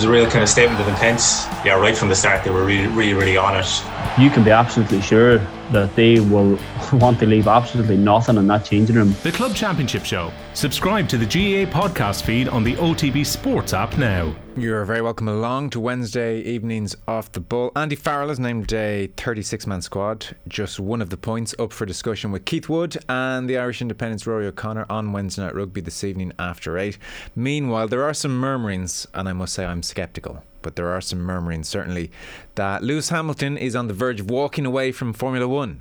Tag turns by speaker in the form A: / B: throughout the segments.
A: was a real kind of statement of intent. Yeah, right from the start, they were really, really, really on it.
B: You can be absolutely sure that they will want to leave absolutely nothing in that changing room.
C: The Club Championship Show. Subscribe to the GAA podcast feed on the OTB Sports app now.
D: You're very welcome along to Wednesday evenings off the ball. Andy Farrell has named a 36 man squad. Just one of the points up for discussion with Keith Wood and the Irish Independent's Rory O'Connor on Wednesday Night Rugby this evening after 8. Meanwhile, there are some murmurings, and I must say I'm sceptical but there are some murmurings certainly that Lewis Hamilton is on the verge of walking away from Formula One.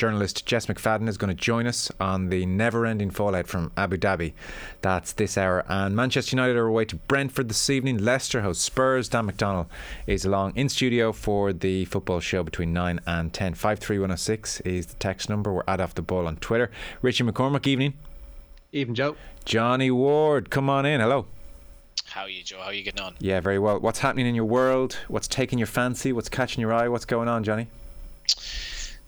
D: Journalist Jess McFadden is going to join us on the never ending fallout from Abu Dhabi. That's this hour. And Manchester United are away to Brentford this evening. Leicester host Spurs. Dan McDonnell is along in studio for the football show between 9 and 10. 53106 is the text number. We're at Off the Ball on Twitter. Richie McCormack, evening.
E: Evening, Joe.
D: Johnny Ward, come on in. Hello.
F: How are you, Joe? How are you getting on?
D: Yeah, very well. What's happening in your world? What's taking your fancy? What's catching your eye? What's going on, Johnny?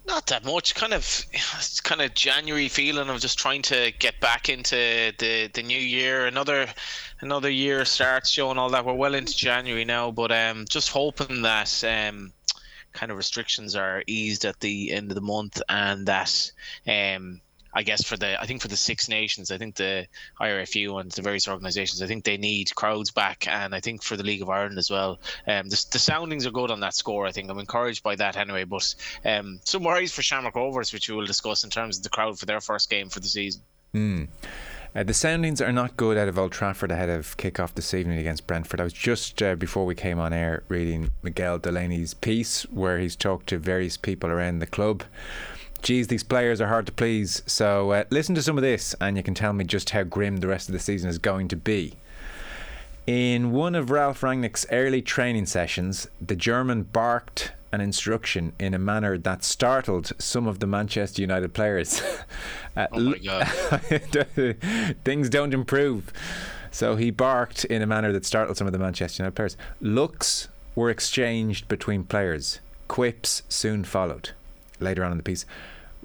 F: Not that much. Kind of, it's kind of January feeling of just trying to get back into the the new year. Another another year starts showing all that. We're well into January now, but um, just hoping that um, kind of restrictions are eased at the end of the month and that um I guess for the I think for the Six Nations, I think the IRFU and the various organisations, I think they need crowds back, and I think for the League of Ireland as well. Um, the, the soundings are good on that score. I think I'm encouraged by that anyway. But um, some worries for Shamrock Rovers, which we will discuss in terms of the crowd for their first game for the season.
D: Mm. Uh, the soundings are not good out of Old Trafford ahead of kick-off this evening against Brentford. I was just uh, before we came on air reading Miguel Delaney's piece where he's talked to various people around the club geez, these players are hard to please. So uh, listen to some of this, and you can tell me just how grim the rest of the season is going to be. In one of Ralf Rangnick's early training sessions, the German barked an instruction in a manner that startled some of the Manchester United players.
F: uh, oh my God.
D: things don't improve. So he barked in a manner that startled some of the Manchester United players. Looks were exchanged between players. Quips soon followed. Later on in the piece,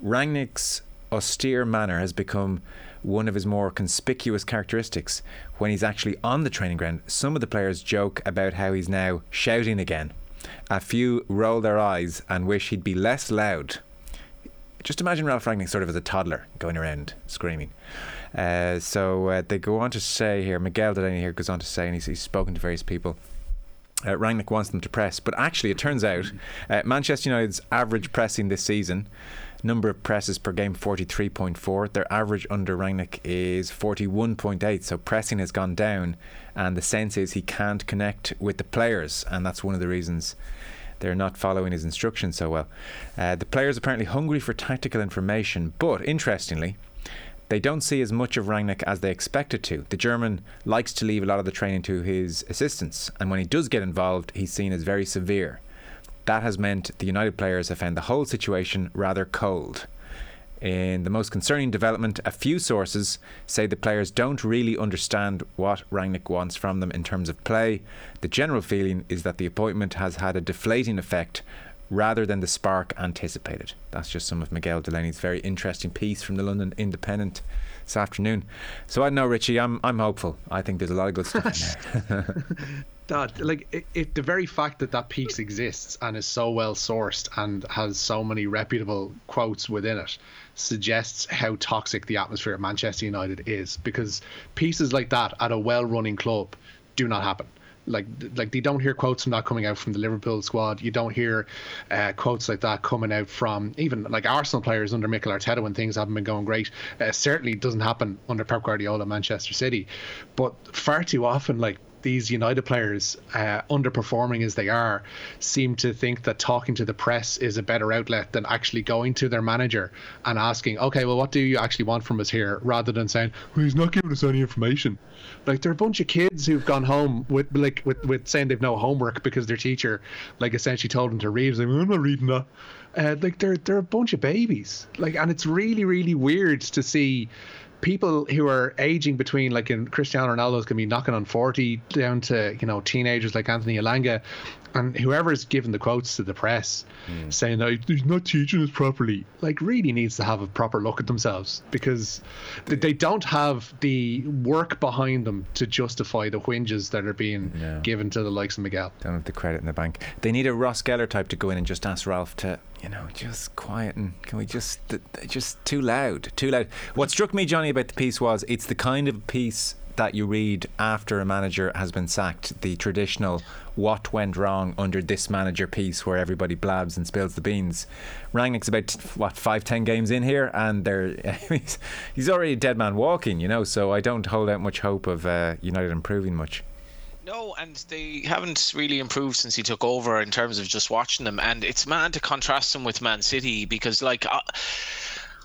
D: Rangnick's austere manner has become one of his more conspicuous characteristics when he's actually on the training ground. Some of the players joke about how he's now shouting again. A few roll their eyes and wish he'd be less loud. Just imagine Ralf Rangnick sort of as a toddler going around screaming. Uh, so uh, they go on to say here, Miguel Delaney here goes on to say, and he's, he's spoken to various people uh, Rangnick wants them to press. But actually, it turns out uh, Manchester United's average pressing this season, number of presses per game, 43.4. Their average under Rangnick is 41.8. So pressing has gone down, and the sense is he can't connect with the players, and that's one of the reasons they're not following his instructions so well. Uh, the players apparently hungry for tactical information, but interestingly, they don't see as much of Rangnick as they expected to. The German likes to leave a lot of the training to his assistants, and when he does get involved, he's seen as very severe. That has meant the United players have found the whole situation rather cold. In the most concerning development, a few sources say the players don't really understand what Rangnick wants from them in terms of play. The general feeling is that the appointment has had a deflating effect rather than the spark anticipated. That's just some of Miguel Delaney's very interesting piece from the London Independent this afternoon. So I know, Richie, I'm I'm hopeful. I think there's a lot of good stuff in there.
E: that like it, it, the very fact that that piece exists and is so well sourced and has so many reputable quotes within it suggests how toxic the atmosphere at Manchester United is because pieces like that at a well-running club do not happen like like you don't hear quotes from that coming out from the Liverpool squad. You don't hear uh, quotes like that coming out from even like Arsenal players under Mikel Arteta when things haven't been going great. Uh, certainly doesn't happen under Pep Guardiola Manchester City, but far too often like these United players, uh, underperforming as they are, seem to think that talking to the press is a better outlet than actually going to their manager and asking, okay, well, what do you actually want from us here, rather than saying, well, he's not giving us any information. Like they're a bunch of kids who've gone home with like with, with saying they've no homework because their teacher, like, essentially told them to read. Like, I'm not reading that. Uh, like they're they're a bunch of babies. Like, and it's really really weird to see people who are aging between like in Cristiano Ronaldo's gonna be knocking on 40 down to you know teenagers like Anthony Elanga and whoever's giving the quotes to the press
D: Hmm.
E: saying that he's not teaching us properly like really needs to have a proper look at themselves because th- they don't have the work behind them to justify the whinges that are being
D: No.
E: given to the likes of Miguel
D: Don't have the credit in the bank. They need a Ross Geller type to go in and just ask Ralf to, you know, just quieten. Can we just, just too loud, too loud. What struck me, Johnny, about the piece was it's the kind of piece that you read after a manager has been sacked. The traditional "what went wrong under this manager" piece, where everybody blabs and spills the beans. Rangnick's about what five, ten games in here, and they're he's, he's already a dead man walking, you know. So I don't hold out much hope of uh, United improving much.
F: No, and they haven't really improved since he took over in terms of just watching them. And it's mad to contrast them with Man City because, like, I,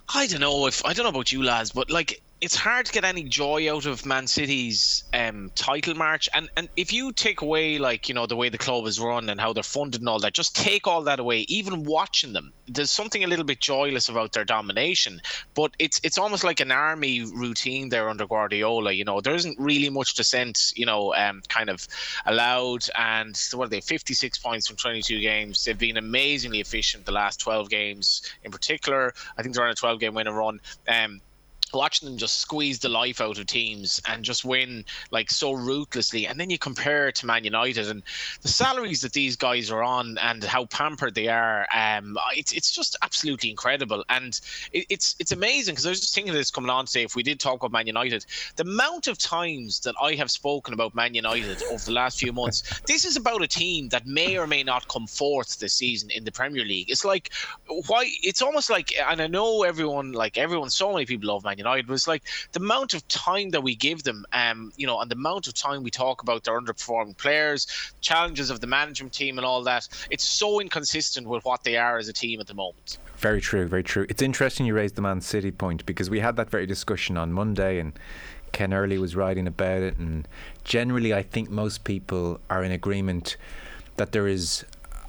F: I don't know if I don't know about you lads, but like, it's hard to get any joy out of Man City's um, title march. And and if you take away like you know the way the club is run and how they're funded and all that, just take all that away. Even watching them, there's something a little bit joyless about their domination. But it's it's almost like an army routine there under Guardiola. You know, there isn't really much dissent. You know, um, kind of allowed. And what are they? 56 points from 22 games. They've been amazingly efficient the last 12 games. In particular, I think they're on a 12 game winning run. Um, watching them just squeeze the life out of teams and just win like so ruthlessly. And then you compare to man united and the salaries that these guys are on and how pampered they are um it's, it's just absolutely incredible. And it, it's it's amazing because i was just thinking of this coming on today if we did talk about man united the amount of times that i have spoken about man united over the last few months this is about a team that may or may not come fourth this season in the premier league. It's like why it's almost like and i know everyone like everyone so many people love man united but was like the amount of time that we give them um you know and the amount of time we talk about their underperforming players challenges of the management team and all that it's so inconsistent with what they are as a team at the moment
D: Very true, very true. It's interesting you raised the Man City point because we had that very discussion on Monday and Ken Early was writing about it and generally I think most people are in agreement that there is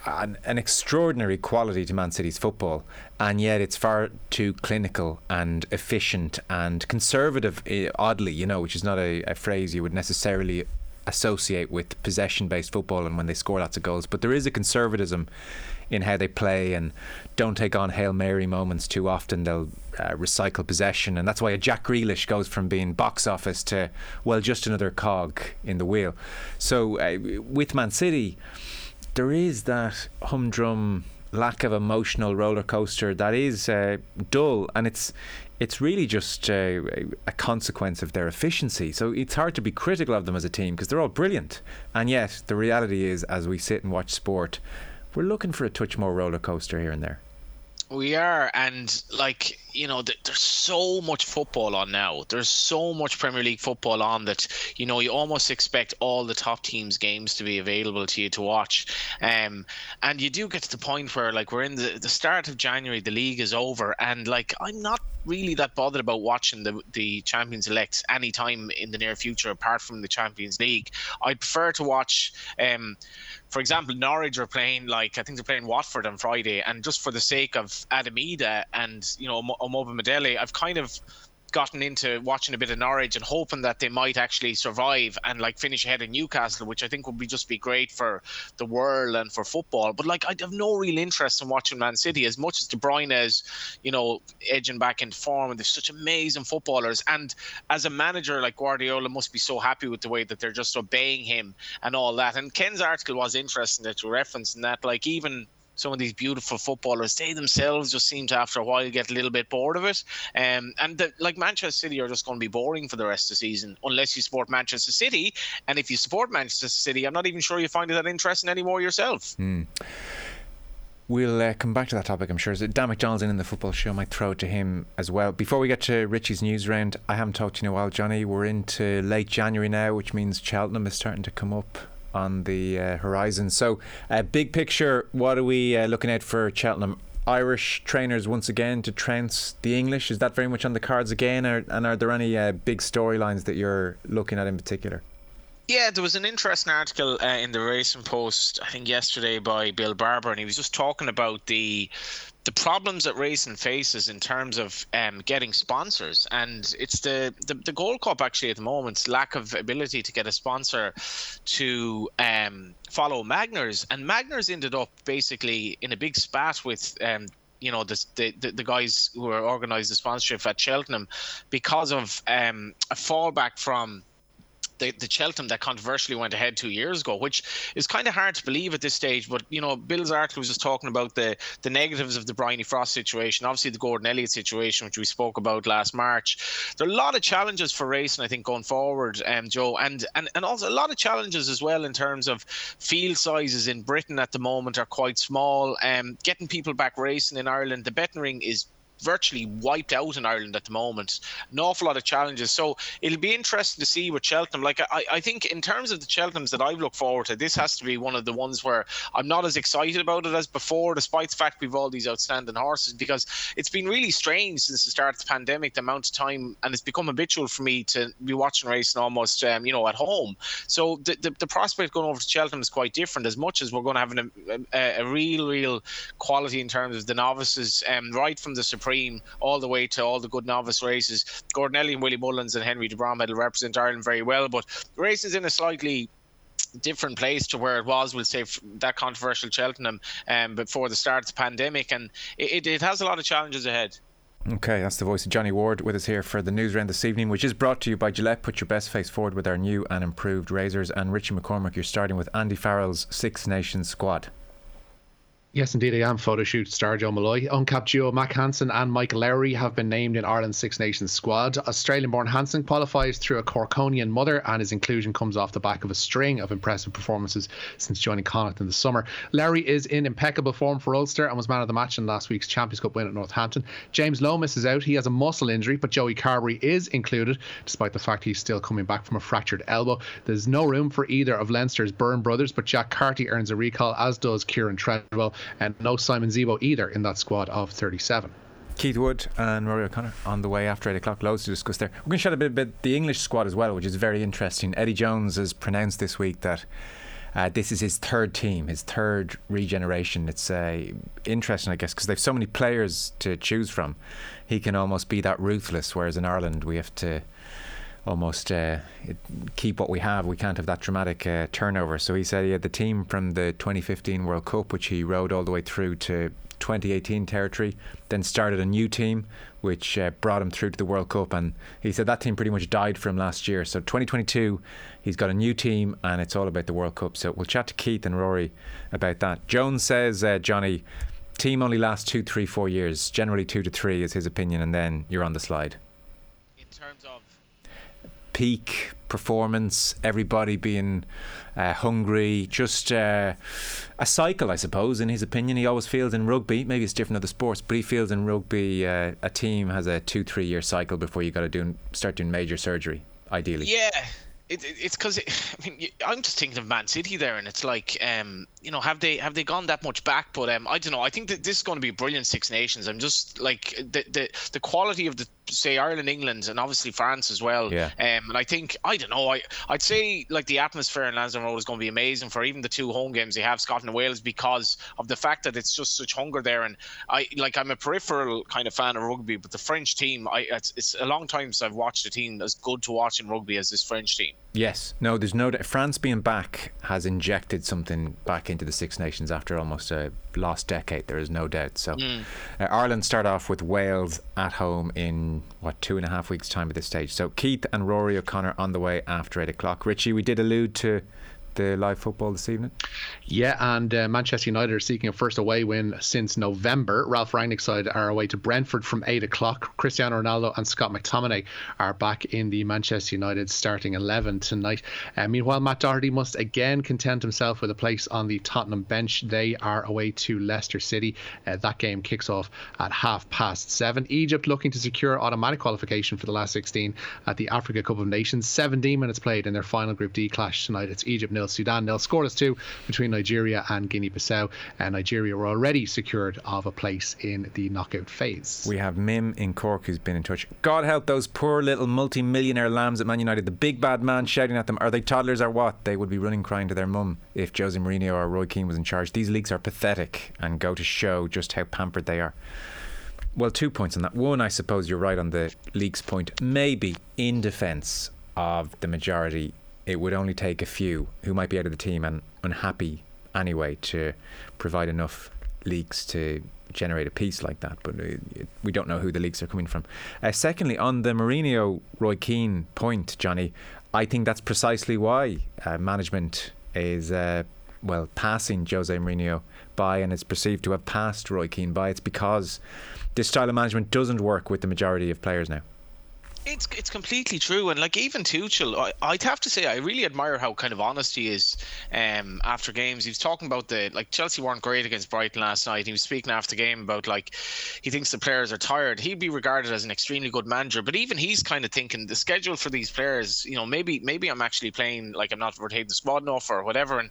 D: an, an extraordinary quality to Man City's football and yet it's far too clinical and efficient and conservative eh, oddly, you know, which is not a, a phrase you would necessarily associate with possession based football and when they score lots of goals. But there is a conservatism in how they play and don't take on Hail Mary moments too often. They'll uh, recycle possession. And that's why a Jack Grealish goes from being box office to, well, just another cog in the wheel. So uh, with Man City, there is that humdrum lack of emotional roller coaster that is uh, dull and it's it's really just uh, a consequence of their efficiency. So it's hard to be critical of them as a team because they're all brilliant. And yet, the reality is, as we sit and watch sport, we're looking for a touch more roller coaster here and there.
F: We are, and like you know, th- there's so much football on now. There's so much Premier League football on that you know you almost expect all the top teams' games to be available to you to watch. Um, and you do get to the point where like we're in the the start of January, the league is over, and like I'm not really that bothered about watching the the champions elect anytime in the near future apart from the Champions League. I prefer to watch. Um, for example, Norwich are playing like I think they're playing Watford on Friday, and just for the sake of Adam Idah and you know Omobamidele, I've kind of gotten into watching a bit of Norwich and hoping that they might actually survive and like finish ahead of Newcastle, which I think would be just be great for the world and for football. But like I have no real interest in watching Man City as much as De Bruyne is, you know, edging back into form and they're such amazing footballers. And as a manager like Guardiola must be so happy with the way that they're just obeying him and all that. And Ken's article was interesting that you referenced in that like even some of these beautiful footballers, they themselves just seem to, after a while, get a little bit bored of it. Um, and the, like Manchester City are just going to be boring for the rest of the season, unless you support Manchester City. And if you support Manchester City, I'm not even sure you find it that interesting anymore yourself.
D: Mm. We'll uh, come back to that topic, I'm sure. Dan McDonnell's in the football show. might throw it to him as well. Before we get to Richie's news round, I haven't talked to you in a while, Johnny. We're into late January now, which means Cheltenham is starting to come up on the uh, horizon. So, uh, big picture, what are we uh, looking at for Cheltenham? Irish trainers once again to trounce the English. Is that very much on the cards again? Or, and are there any uh, big storylines that you're looking at in particular?
F: Yeah, there was an interesting article uh, in the Racing Post, I think yesterday, by Bill Barber, and he was just talking about the the problems that racing faces in terms of um, getting sponsors, and it's the, the the Gold Cup actually at the moment lack of ability to get a sponsor to um, follow Magners, and Magners ended up basically in a big spat with. Um, you know the, the the guys who are organised the sponsorship at Cheltenham because of um, a fallback from the, the Cheltenham that controversially went ahead two years ago, which is kind of hard to believe at this stage. But you know, Bill's article was just talking about the the negatives of the Bryony Frost situation, obviously the Gordon Elliott situation, which we spoke about last March. There are a lot of challenges for racing, I think, going forward, um, Joe, and and and also a lot of challenges as well in terms of field sizes in Britain at the moment are quite small. Um, getting people back racing in Ireland, the betting ring is virtually wiped out in Ireland at the moment. An awful lot of challenges. So it'll be interesting to see with Cheltenham. Like I, I think in terms of the Cheltenhams that I've looked forward to, this has to be one of the ones where I'm not as excited about it as before, despite the fact we've all these outstanding horses, because it's been really strange since the start of the pandemic, the amount of time, and it's become habitual for me to be watching racing almost, um, you know, at home. So the, the, the prospect going over to Cheltenham is quite different, as much as we're going to have an, a, a real, real quality in terms of the novices, um, right from the Supreme all the way to all the good novice races. Gordon Elliott, Willie Mullins, and Henry de Bromhead will represent Ireland very well, but races in a slightly different place to where it was, we'll say, that controversial Cheltenham um, before the start of the pandemic. And it, it has a lot of challenges ahead.
D: Okay, that's the voice of Johnny Ward with us here for the news round this evening, which is brought to you by Gillette. Put your best face forward with our new and improved razors. And Richie McCormack, you're starting with Andy Farrell's Six Nations squad.
E: Yes, indeed, I am. Photo shoot star Joe Molloy. Uncapped duo Mac Hansen and Mike Lowry have been named in Ireland's Six Nations squad. Australian born Hansen qualifies through a Corkonian mother, and his inclusion comes off the back of a string of impressive performances since joining Connacht in the summer. Lowry is in impeccable form for Ulster and was man of the match in last week's Champions Cup win at Northampton. James Lomas is out. He has a muscle injury, but Joey Carbery is included, despite the fact he's still coming back from a fractured elbow. There's no room for either of Leinster's Byrne brothers, but Jack Carty earns a recall, as does Kieran Treadwell and no Simon Zebo either in that squad of 37.
D: Keith Wood and Rory O'Connor on the way after 8 o'clock. Loads to discuss there. We're going to chat a bit about the English squad as well, which is very interesting. Eddie Jones has pronounced this week that uh, this is his third team, his third regeneration. It's uh, interesting, I guess, because they've so many players to choose from. He can almost be that ruthless, whereas in Ireland we have to almost uh, keep what we have. We can't have that dramatic uh, turnover. So he said he had the team from the 2015 World Cup, which he rode all the way through to 2018 territory, then started a new team, which uh, brought him through to the World Cup. And he said that team pretty much died from last year. So 2022, he's got a new team, and it's all about the World Cup. So we'll chat to Keith and Rory about that. Jones says, uh, Johnny, team only lasts two, three, four years. Generally, two to three is his opinion, and then you're on the slide.
F: In terms of
D: peak performance, everybody being uh, hungry, just uh, a cycle, I suppose, in his opinion. He always feels in rugby, maybe it's different other sports, but he feels in rugby uh, a team has a two, three year cycle before you got to do start doing major surgery, ideally.
F: Yeah. It, it, it's because it, I mean I'm just thinking of Man City there, and it's like um, you know have they have they gone that much back? But um, I don't know. I think that this is going to be a brilliant Six Nations. I'm just like the the, the quality of the say Ireland, England, and obviously France as well.
D: Yeah.
F: Um, and I think I don't know. I I'd say like the atmosphere in Lansdowne Road is going to be amazing for even the two home games they have Scotland and Wales because of the fact that it's just such hunger there. And I like I'm a peripheral kind of fan of rugby, but the French team, I it's, it's a long time since I've watched a team as good to watch in rugby as this French team.
D: Yes, no, there's no doubt. France being back has injected something back into the Six Nations after almost a lost decade. There is no doubt. So, mm. uh, Ireland start off with Wales at home in what two and a half weeks' time at this stage. So, Keith and Rory O'Connor on the way after eight o'clock. Richie, we did allude to the live football this evening?
E: Yeah, and uh, Manchester United are seeking a first away win since November. Ralf Rangnick's side are away to Brentford from 8 o'clock. Cristiano Ronaldo and Scott McTominay are back in the Manchester United starting 11 tonight. Uh, meanwhile, Matt Doherty must again content himself with a place on the Tottenham bench. They are away to Leicester City. Uh, that game kicks off at half past seven. Egypt looking to secure automatic qualification for the last 16 at the Africa Cup of Nations. 17 minutes played in their final Group D clash tonight. It's Egypt nil, Sudan nil. Scoreless two between between Nigeria and Guinea-Bissau. And Nigeria were already secured of a place in the knockout phase.
D: We have Mim in Cork who's been in touch. God help those poor little multi-millionaire lambs at Man United. The big bad man shouting at them. Are they toddlers or what? They would be running crying to their mum if Jose Mourinho or Roy Keane was in charge. These leagues are pathetic and go to show just how pampered they are. Well, two points on that. One, I suppose you're right on the league's point. Maybe in defence of the majority, it would only take a few who might be out of the team and unhappy anyway to provide enough leaks to generate a piece like that. But uh, we don't know who the leaks are coming from. Uh, secondly, on the Mourinho Roy Keane point, Johnny, I think that's precisely why uh, management is uh, well passing Jose Mourinho by and is perceived to have passed Roy Keane by. It's because this style of management doesn't work with the majority of players now.
F: It's it's completely true, and like even Tuchel, I, I'd have to say I really admire how kind of honest he is. Um, after games, he was talking about the like Chelsea weren't great against Brighton last night. He was speaking after the game about like he thinks the players are tired. He'd be regarded as an extremely good manager, but even he's kind of thinking the schedule for these players. You know, maybe maybe I'm actually playing like I'm not rotating the squad enough or whatever. And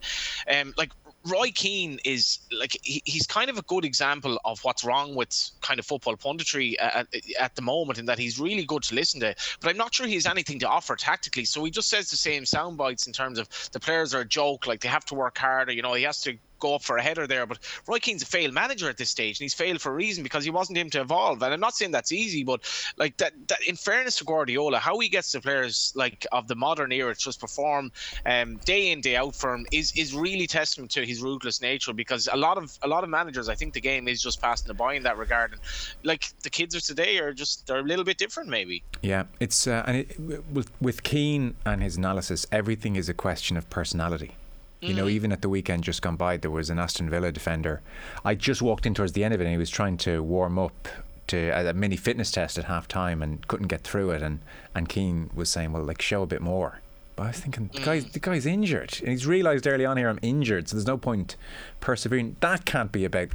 F: um, like Roy Keane is like he, he's kind of a good example of what's wrong with kind of football punditry uh, at, at, the moment, in that he's really good to listen to, but I'm not sure he has anything to offer tactically. So he just says the same sound bites in terms of the players are a joke, like they have to work harder. You know, he has to go up for a header there. But Roy Keane's a failed manager at this stage, and he's failed for a reason because he wasn't able to evolve. And I'm not saying that's easy, but like that, that in fairness to Guardiola, how he gets the players like of the modern era to just perform um, day in day out for him is is really testament to his ruthless nature. Because a lot of a lot of managers, I think the game is just passing the by in that regard. And like the kids of today are just they're a little bit different, maybe.
D: Yeah, it's uh, and it, with with Keane and his analysis, everything is a question of personality. You know, mm. even at the weekend just gone by, there was an Aston Villa defender. I just walked in towards the end of it, and he was trying to warm up to a mini fitness test at half time and couldn't get through it. And and Keane was saying, "Well, like show a bit more." But I was thinking, the guy's, the guy's injured, and he's realised early on here I'm injured, so there's no point persevering. That can't be about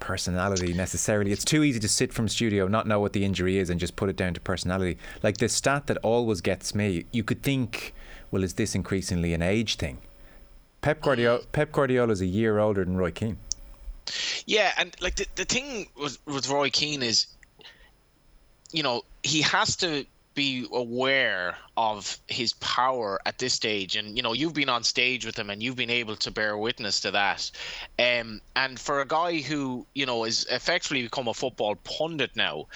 D: personality necessarily. It's too easy to sit from studio, not know what the injury is, and just put it down to personality. Like the stat that always gets me, you could think, well, is this increasingly an age thing? Pep Guardiola, Pep Guardiola is a year older than Roy Keane.
F: Yeah, and like the, the thing with with Roy Keane is, you know, he has to be aware of his power at this stage and you know you've been on stage with him and you've been able to bear witness to that um, and for a guy who you know is effectively become a football pundit now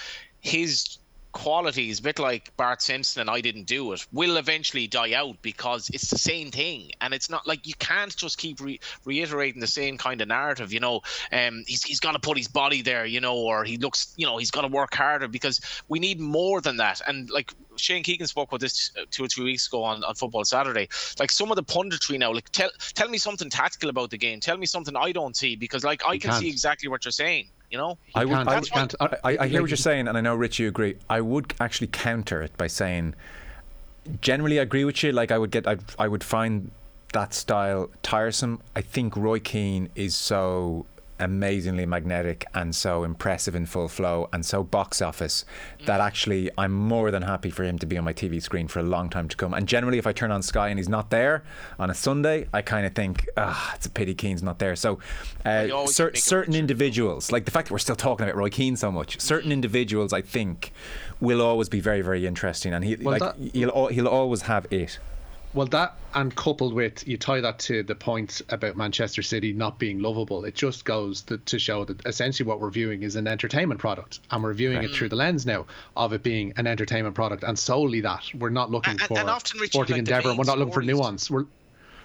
F: his qualities, a bit like Bart Simpson and I didn't do it, will eventually die out because it's the same thing, and it's not like you can't just keep re- reiterating the same kind of narrative. You know, um, he's he's got to put his body there, you know, or he looks, you know, he's got to work harder because we need more than that. And like Shane Keegan spoke about this two or three weeks ago on, on Football Saturday. Like some of the punditry now, like tell tell me something tactical about the game. Tell me something I don't see because like I can can't. see exactly what you're saying. You know,
D: I would. I, I, I, I, hear what you're saying, and I know Rich, you agree. I would actually counter it by saying, generally, I agree with you. Like, I would get, I, I would find that style tiresome. I think Roy Keane is so amazingly magnetic and so impressive in full flow and so box office that actually I'm more than happy for him to be on my TV screen for a long time to come. And generally, if I turn on Sky and he's not there on a Sunday, I kind of think, ah, it's a pity Keane's not there. So, uh, cer- certain individuals, like the fact that we're still talking about Roy Keane so much, certain individuals, I think, will always be very, very interesting, and he well, like that, he'll he'll always have it.
E: Well, that and coupled with you tie that to the point about Manchester City not being lovable, it just goes to, to show that essentially what we're viewing is an entertainment product, and we're viewing right. it through the lens now of it being an entertainment product, and solely that. We're not looking and, for and often, Richard, sporting like endeavour. We're not looking for nuance. We're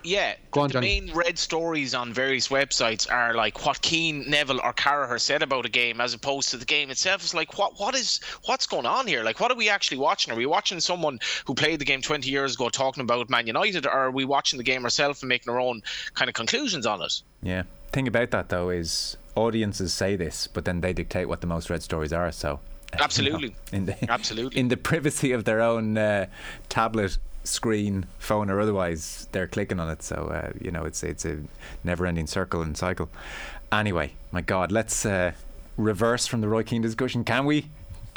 F: yeah, Go on, the Johnny. main read stories on various websites are like what Keane, Neville, or Carragher said about a game, as opposed to the game itself. It's like what what is what's going on here? Like, what are we actually watching? Are we watching someone who played the game 20 years ago talking about Man United, or are we watching the game ourselves and making our own kind of conclusions on it?
D: Yeah. Thing about that though is audiences say this, but then they dictate what the most read stories are. So
F: Absolutely. You know,
D: in the,
F: Absolutely.
D: In the privacy of their own uh, tablet screen, phone or otherwise, they're clicking on it. So uh, you know, it's it's a never-ending circle and cycle. Anyway, my God, let's uh, reverse from the Roy Keane discussion, can we?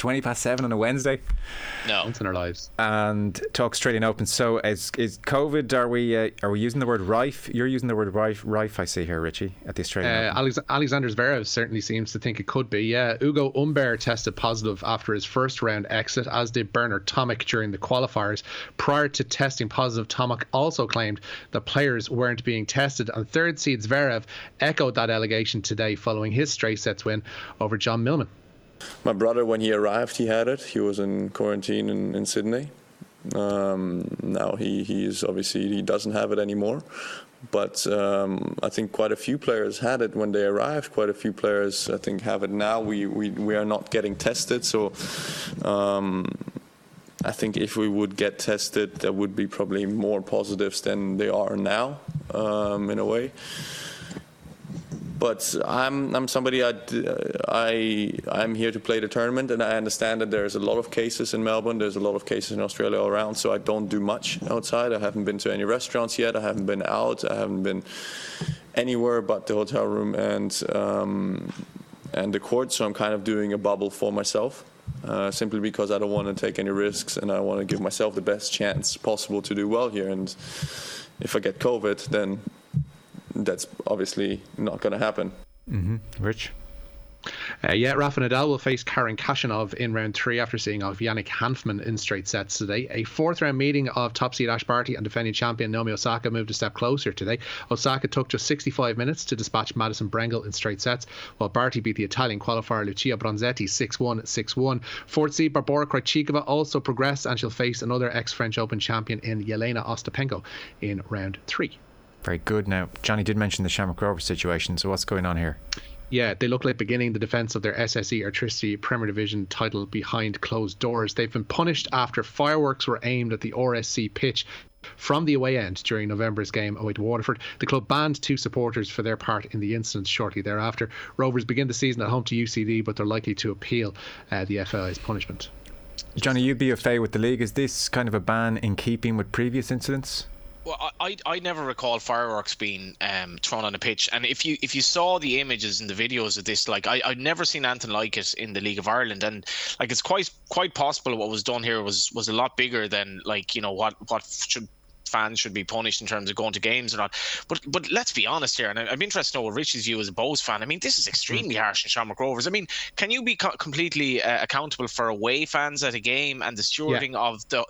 D: 20 past seven on a Wednesday.
F: No.
E: Once in our lives.
D: and talk Australian Open. So is is COVID? Are we uh, are we using the word rife? You're using the word rife. Rife, I see here, Richie, at the Australian
E: Uh,
D: Open.
E: Alex- Alexander Zverev certainly seems to think it could be. Yeah, Ugo Humbert tested positive after his first round exit, as did Bernard Tomic during the qualifiers. Prior to testing positive, Tomic also claimed the players weren't being tested, and third seed Zverev echoed that allegation today following his straight sets win over John Millman.
G: My brother, when he arrived, he had it. He was in quarantine in, in Sydney. Um, now he, he is obviously he doesn't have it anymore. But um, I think quite a few players had it when they arrived. Quite a few players, I think, have it now. We we, we are not getting tested, so um, I think if we would get tested, there would be probably more positives than they are now, um, in a way but I'm I'm somebody I I I'm here to play the tournament, and I understand that there's a lot of cases in Melbourne. There's a lot of cases in Australia all around, so I don't do much outside. I haven't been to any restaurants yet. I haven't been out. I haven't been anywhere but the hotel room and um, and the court. So I'm kind of doing a bubble for myself. Uh, simply because I don't want to take any risks and I want to give myself the best chance possible to do well here. And if I get COVID, then that's obviously not going to happen.
D: Rich.
E: Uh, yeah, Rafa Nadal will face Karen Khachanov in round three after seeing off Yannick Hanfmann in straight sets today. A fourth round meeting of top seed Ash Barty and defending champion Naomi Osaka moved a step closer today. Osaka took just 65 minutes to dispatch Madison Brengel in straight sets, while Barty beat the Italian qualifier Lucia Bronzetti 6 1 6 1. Fourth seed Barbora Krejcikova also progressed and she'll face another ex French Open champion in Yelena Ostapenko in round three.
D: Very good. Now, Johnny did mention the Shamrock Rovers situation. So what's going on here?
E: Yeah, they look like beginning the defense of their SSE Electricity Premier Division title behind closed doors. They've been punished after fireworks were aimed at the RSC pitch from the away end during November's game away to Waterford. The club banned two supporters for their part in the incident shortly thereafter. Rovers begin the season at home to UCD, but they're likely to appeal uh, the FAI's punishment.
D: Johnny, you'd be a fay with the league. Is this kind of a ban in keeping with previous incidents?
F: Well, I, I never recall fireworks being um, thrown on a pitch, and if you if you saw the images and the videos of this, like I I'd never seen anything like it in the League of Ireland, and like it's quite quite possible what was done here was was a lot bigger than like you know what what should fans should be punished in terms of going to games or not. But but let's be honest here, and I- I'm interested to know what Rich's view as a Bohs fan. I mean, this is extremely harsh in Shamrock Rovers. I mean, can you be co- completely uh, accountable for away fans at a game and the stewarding of the?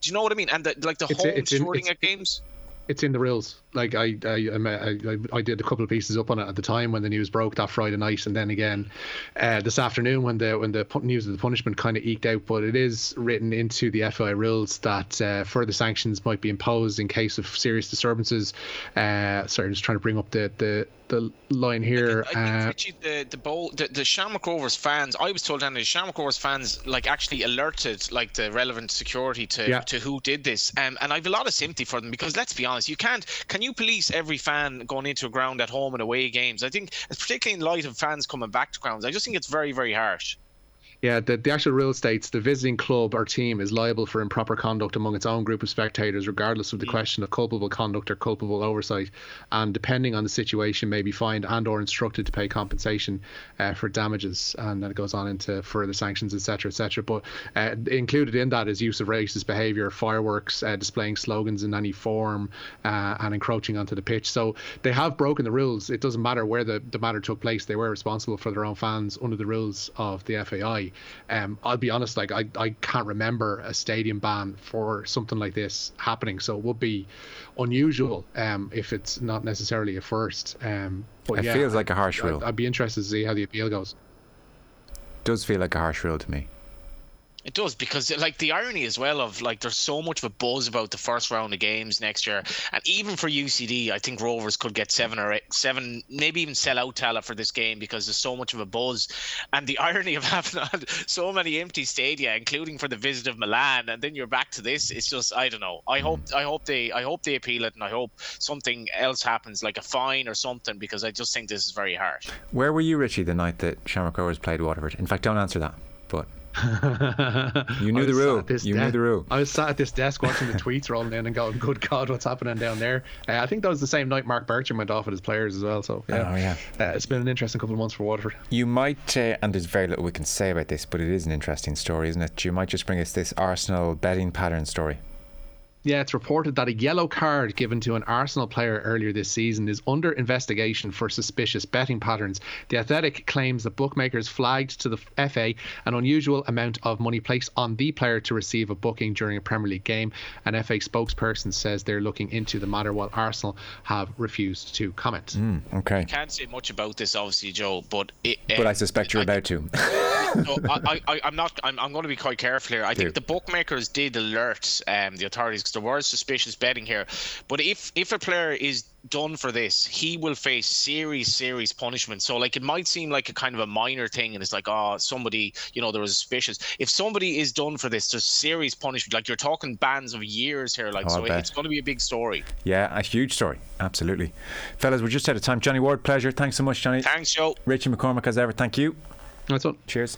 F: Do you know what I mean? And the, like the
E: It's-
F: home
E: it's in-
F: stewarding
E: it's-
F: at games.
E: It's in the rules. Like I, I, I, I, I did a couple of pieces up on it at the time when the news broke that Friday night, and then again uh, this afternoon when the when the news of the punishment kind of eked out. But it is written into the FAI rules that uh, further sanctions might be imposed in case of serious disturbances. Uh, sorry, I'm just trying to bring up the the, the line here.
F: I think
E: Uh,
F: Richie, the the, bowl, the the Shamrock Rovers fans. I was told that the Shamrock Rovers fans like actually alerted like the relevant security to
E: Yeah.
F: to who did this. Um, and I've a lot of sympathy for them because let's be honest, you can't. Can you police every fan going into a ground at home and away games? I think, particularly in light of fans coming back to grounds, I just think it's very very harsh.
E: Yeah, the, the actual rule states the visiting club or team is liable for improper conduct among its own group of spectators, regardless of the question of culpable conduct or culpable oversight, and depending on the situation, may be fined and or instructed to pay compensation uh, for damages. And then it goes on into further sanctions, etc., etc. But uh, included in that is use of racist behaviour, fireworks, uh, displaying slogans in any form, uh, and encroaching onto the pitch. So they have broken the rules. It doesn't matter where the, the matter took place. They were responsible for their own fans under the rules of the FAI. Um, I'll be honest, like I, I can't remember a stadium ban for something like this happening. So it would be unusual um, if it's not necessarily a first. Um, but
D: It
E: yeah,
D: feels like a harsh
E: I'd-
D: rule.
E: I'd be interested to see how the appeal goes.
D: Does feel like a harsh rule to me.
F: It does because like the irony as well of like there's so much of a buzz about the first round of games next year, and even for UCD, I think Rovers could get seven or eight, seven, maybe even sell out Tallaght for this game because there's so much of a buzz, and the irony of having so many empty stadia, including for the visit of Milan, and then you're back to this. It's just I don't know. I hope mm. I hope they I hope they appeal it, and I hope something else happens like a fine or something because I just think this is very harsh.
D: Where were you, Richie, the night that Shamrock Rovers played Waterford? In fact, don't answer that. But You knew the rule.
E: sat at this
D: You knew the rule.
E: I was sat at this desk watching the tweets rolling in and going, "Good God, what's happening down there?" Uh, I think that was the same night Marc Bircham went off with his players as well. So yeah,
D: Oh, yeah.
E: Uh, it's been an interesting couple of months for Waterford.
D: You might, uh, and there's very little we can say about this, but it is an interesting story, isn't it? You might just bring us this Arsenal betting pattern story.
E: Yeah, it's reported that a yellow card given to an Arsenal player earlier this season is under investigation for suspicious betting patterns. The Athletic claims that bookmakers flagged to the FA an unusual amount of money placed on the player to receive a booking during a Premier League game. An FA spokesperson says they're looking into the matter while Arsenal have refused to comment.
D: Okay.
F: Can't say much about this, obviously, Joe, but it,
D: But
F: um,
D: I suspect you're
F: I-
D: about to.
F: no, I, I, I'm not. I'm, I'm going to be quite careful here. I
D: Do.
F: think the bookmakers did alert um, the authorities because there was suspicious betting here. But if if a player is done for this, he will face serious, serious punishment. So like it might seem like a kind of a minor thing, and it's like, oh, somebody, you know, there was suspicious. If somebody is done for this, there's serious punishment. Like you're talking bans of years here. Like
D: Oh,
F: so,
D: I
F: it's going to be a big story.
D: yeah, a huge story. Absolutely. Fellas, we're just out of time. Johnny Ward, pleasure. Thanks so much, Johnny.
F: Thanks, Joe.
D: Richie McCormack, as ever, thank you.
E: That's one.
D: Cheers.